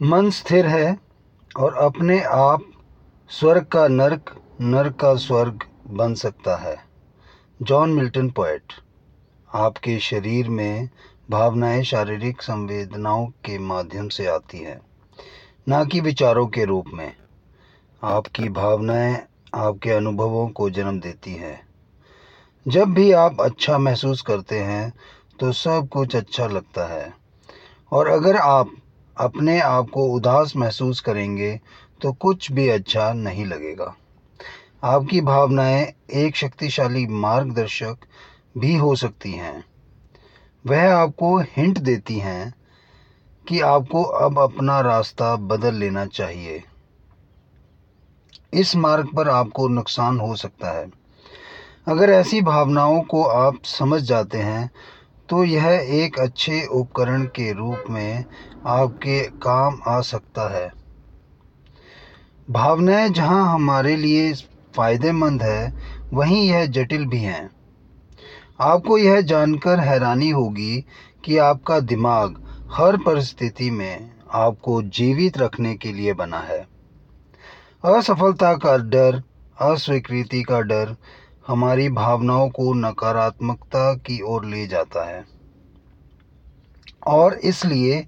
मन स्थिर है और अपने आप स्वर्ग का नर्क नरक का स्वर्ग बन सकता है। जॉन मिल्टन पोएट आपके शरीर में भावनाएँ शारीरिक संवेदनाओं के माध्यम से आती हैं, ना कि विचारों के रूप में। आपकी भावनाएँ आपके अनुभवों को जन्म देती हैं। जब भी आप अच्छा महसूस करते हैं तो सब कुछ अच्छा लगता है। और अगर आप अपने आप को उदास महसूस करेंगे तो कुछ भी अच्छा नहीं लगेगा। आपकी भावनाएँ एक शक्तिशाली मार्गदर्शक भी हो सकती हैं। वह आपको हिंट देती हैं कि आपको अब अपना रास्ता बदल लेना चाहिए। इस मार्ग पर आपको नुकसान हो सकता है। अगर ऐसी भावनाओं को आप समझ जाते हैं तो यह एक अच्छे उपकरण के रूप में आपके काम आ सकता है। भावनाएँ जहाँ हमारे लिए फ़ायदेमंद है, वहीं यह जटिल भी हैं। आपको यह जानकर हैरानी होगी कि आपका दिमाग हर परिस्थिति में आपको जीवित रखने के लिए बना है। असफलता का डर, अस्वीकृति का डर हमारी भावनाओं को नकारात्मकता की ओर ले जाता है। और इसलिए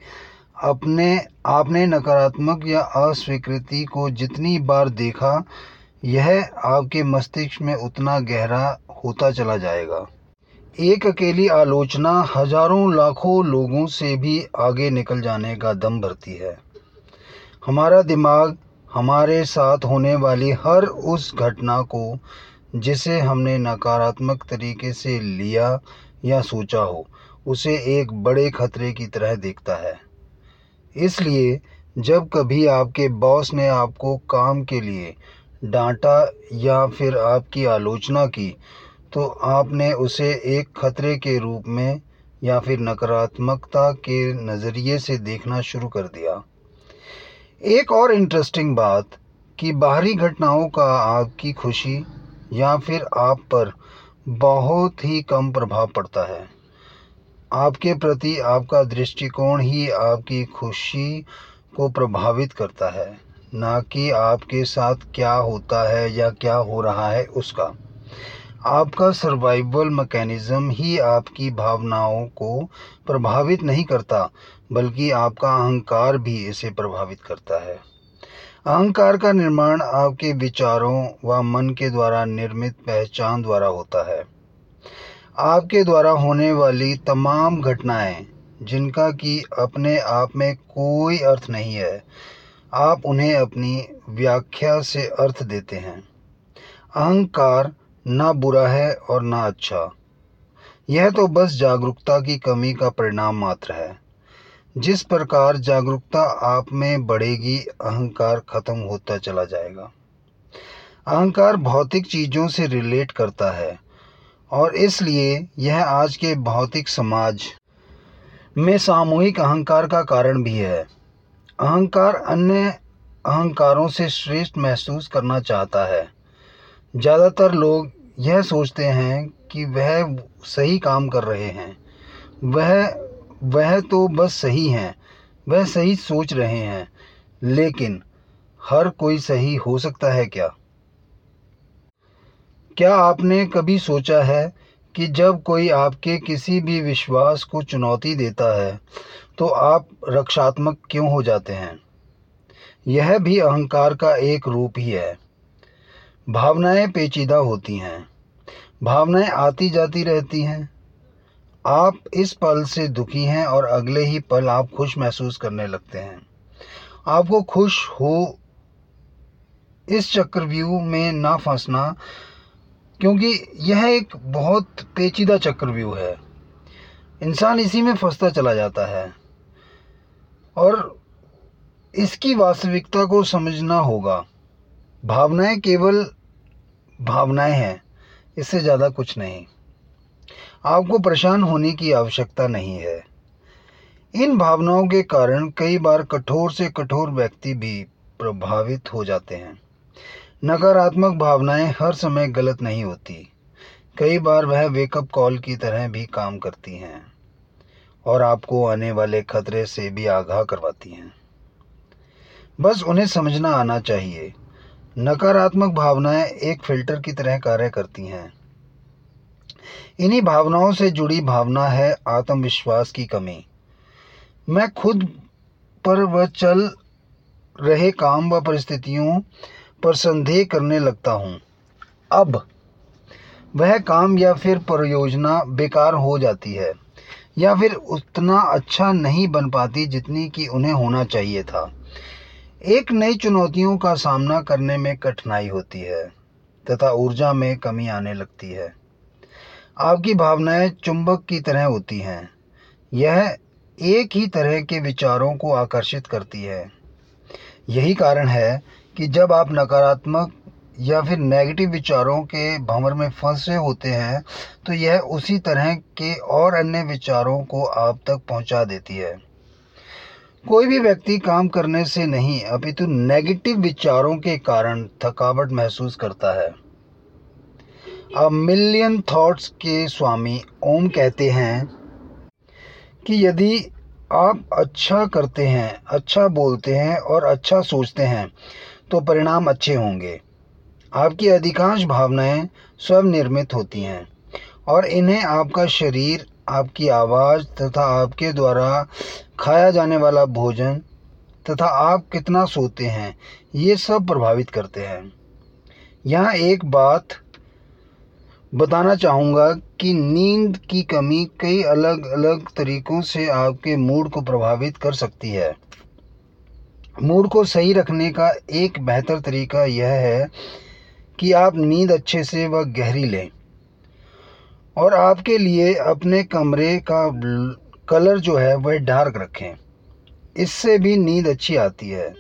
अपने, आपने नकारात्मक या अस्वीकृति को जितनी बार देखा, यह आपके मस्तिष्क में उतना गहरा होता चला जाएगा। एक अकेली आलोचना हज़ारों लाखों लोगों से भी आगे निकल जाने का दम भरती है। हमारा दिमाग हमारे साथ होने वाली हर उस घटना को जिसे हमने नकारात्मक तरीके से लिया या सोचा हो, उसे एक बड़े खतरे की तरह देखता है। इसलिए, जब कभी आपके बॉस ने आपको काम के लिए डांटा या फिर आपकी आलोचना की तो आपने उसे एक खतरे के रूप में या फिर नकारात्मकता के नज़रिए से देखना शुरू कर दिया। एक और इंटरेस्टिंग बात कि बाहरी घटनाओं का आपकी खुशी या फिर आप पर बहुत ही कम प्रभाव पड़ता है। आपके प्रति आपका दृष्टिकोण ही आपकी खुशी को प्रभावित करता है, ना कि आपके साथ क्या होता है या क्या हो रहा है उसका। आपका सर्वाइवल मैकेनिज़्म ही आपकी भावनाओं को प्रभावित नहीं करता, बल्कि आपका अहंकार भी इसे प्रभावित करता है। अहंकार का निर्माण आपके विचारों व मन के द्वारा निर्मित पहचान द्वारा होता है। आपके द्वारा होने वाली तमाम घटनाएँ, जिनका कि अपने आप में कोई अर्थ नहीं है, आप उन्हें अपनी व्याख्या से अर्थ देते हैं। अहंकार ना बुरा है और ना अच्छा। यह तो बस जागरूकता की कमी का परिणाम मात्र है। जिस प्रकार जागरूकता आप में बढ़ेगी, अहंकार खत्म होता चला जाएगा। अहंकार भौतिक चीज़ों से रिलेट करता है, और इसलिए यह आज के भौतिक समाज में सामूहिक अहंकार का कारण भी है। अहंकार अन्य अहंकारों से श्रेष्ठ महसूस करना चाहता है। ज़्यादातर लोग यह सोचते हैं कि वह सही काम कर रहे हैं। वह वह तो बस सही हैं, वह सही सोच रहे हैं, लेकिन हर कोई सही हो सकता है क्या? क्या आपने कभी सोचा है कि जब कोई आपके किसी भी विश्वास को चुनौती देता है तो आप रक्षात्मक क्यों हो जाते हैं? यह भी अहंकार का एक रूप ही है। भावनाएँ पेचीदा होती हैं, भावनाएँ आती जाती रहती हैं आप इस पल से दुखी हैं और अगले ही पल आप खुश महसूस करने लगते हैं। आपको खुश हो इस चक्रव्यूह में ना फंसना, क्योंकि यह एक बहुत पेचीदा चक्रव्यूह है। इंसान इसी में फंसता चला जाता है। और इसकी वास्तविकता को समझना होगा। भावनाएँ केवल भावनाएँ हैं, इससे ज़्यादा कुछ नहीं। आपको परेशान होने की आवश्यकता नहीं है। इन भावनाओं के कारण कई बार कठोर से कठोर व्यक्ति भी प्रभावित हो जाते हैं। नकारात्मक भावनाएँ हर समय गलत नहीं होती। कई बार वह वेकअप कॉल की तरह भी काम करती हैं और आपको आने वाले खतरे से भी आगाह करवाती हैं। बस उन्हें समझना आना चाहिए। नकारात्मक भावनाएँ एक फ़िल्टर की तरह कार्य करती हैं। इन्हीं भावनाओं से जुड़ी भावना है आत्मविश्वास की कमी। मैं खुद पर व चल रहे काम व परिस्थितियों पर संदेह करने लगता हूँ। अब वह काम या फिर परियोजना बेकार हो जाती है, या फिर उतना अच्छा नहीं बन पाती जितनी कि उन्हें होना चाहिए था। एक नई चुनौतियों का सामना करने में कठिनाई होती है, तथा ऊर्जा में कमी आने लगती है। आपकी भावनाएँ चुंबक की तरह होती हैं। यह एक ही तरह के विचारों को आकर्षित करती है। यही कारण है कि जब आप नकारात्मक या फिर नेगेटिव विचारों के भंवर में फंसे होते हैं तो यह उसी तरह के और अन्य विचारों को आप तक पहुँचा देती है। कोई भी व्यक्ति काम करने से नहीं, अपितु नेगेटिव विचारों के कारण थकावट महसूस करता है। अ मिलियन थॉट्स के स्वामी ओम कहते हैं कि यदि आप अच्छा करते हैं अच्छा बोलते हैं और अच्छा सोचते हैं तो परिणाम अच्छे होंगे। आपकी अधिकांश भावनाएँ स्वयं निर्मित होती हैं और इन्हें आपका शरीर, आपकी आवाज़ तथा आपके द्वारा खाया जाने वाला भोजन तथा आप कितना सोते हैं, ये सब प्रभावित करते हैं। यहाँ एक बात बताना चाहूँगा कि नींद की कमी कई अलग अलग तरीक़ों से आपके मूड को प्रभावित कर सकती है। मूड को सही रखने का एक बेहतर तरीका यह है कि आप नींद अच्छे से व गहरी लें और आपके लिए अपने कमरे का कलर जो है वह डार्क रखें। इससे भी नींद अच्छी आती है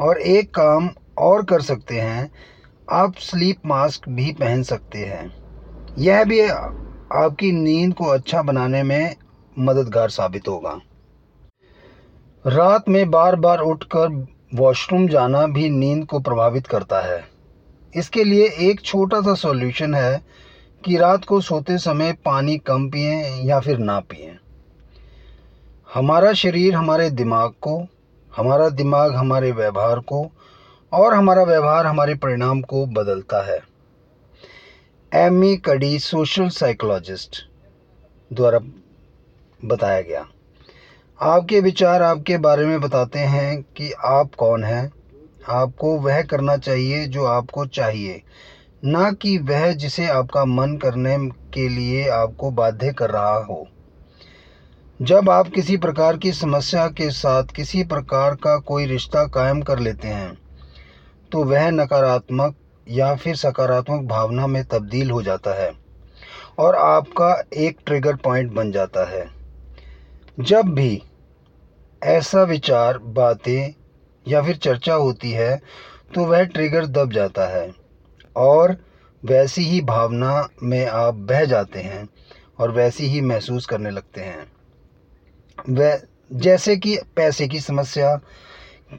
और एक काम और कर सकते हैं, आप स्लीप मास्क भी पहन सकते हैं। यह भी आपकी नींद को अच्छा बनाने में मददगार साबित होगा। रात में बार बार उठकर वॉशरूम जाना भी नींद को प्रभावित करता है। इसके लिए एक छोटा सा सॉल्यूशन है कि रात को सोते समय पानी कम पिए या फिर ना पिए। हमारा शरीर हमारे दिमाग को, हमारा दिमाग हमारे व्यवहार को और हमारा व्यवहार हमारे परिणाम को बदलता है। एमी कडी सोशल साइकोलॉजिस्ट द्वारा बताया गया। आपके विचार आपके बारे में बताते हैं कि आप कौन हैं। आपको वह करना चाहिए जो आपको चाहिए, ना कि वह जिसे आपका मन करने के लिए आपको बाध्य कर रहा हो। जब आप किसी प्रकार की समस्या के साथ किसी प्रकार का कोई रिश्ता कायम कर लेते हैं तो वह नकारात्मक या फिर सकारात्मक भावना में तब्दील हो जाता है और आपका एक ट्रिगर पॉइंट बन जाता है। जब भी ऐसा विचार, बातें या फिर चर्चा होती है तो वह ट्रिगर दब जाता है और वैसी ही भावना में आप बह जाते हैं और वैसी ही महसूस करने लगते हैं। वह जैसे कि पैसे की समस्या,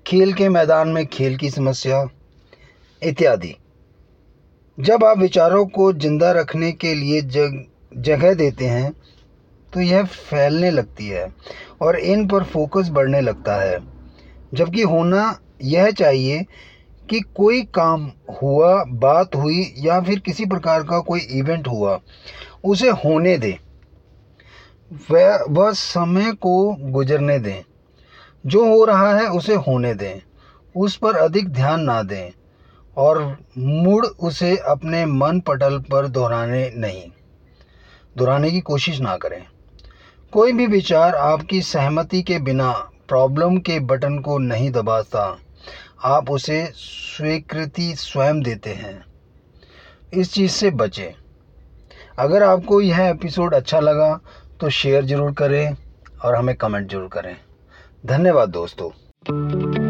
खेल के मैदान में खेल की समस्या, इत्यादि। जब आप विचारों को ज़िंदा रखने के लिए जग, जगह देते हैं तो यह फैलने लगती है और इन पर फोकस बढ़ने लगता है। जबकि होना यह चाहिए कि कोई काम हुआ, बात हुई या फिर किसी प्रकार का कोई इवेंट हुआ, उसे होने दें। वह वह समय को गुजरने दें। जो हो रहा है उसे होने दें। उस पर अधिक ध्यान ना दें। और मुड़ उसे अपने मन पटल पर दोहराने नहीं। दोहराने की कोशिश ना करें। कोई भी विचार आपकी सहमति के बिना प्रॉब्लम के बटन को नहीं दबाता। आप उसे स्वीकृति स्वयं देते हैं। इस चीज़ से बचें। अगर आपको यह एपिसोड अच्छा लगा तो शेयर ज़रूर करें और हमें कमेंट ज़रूर करें। धन्यवाद दोस्तों।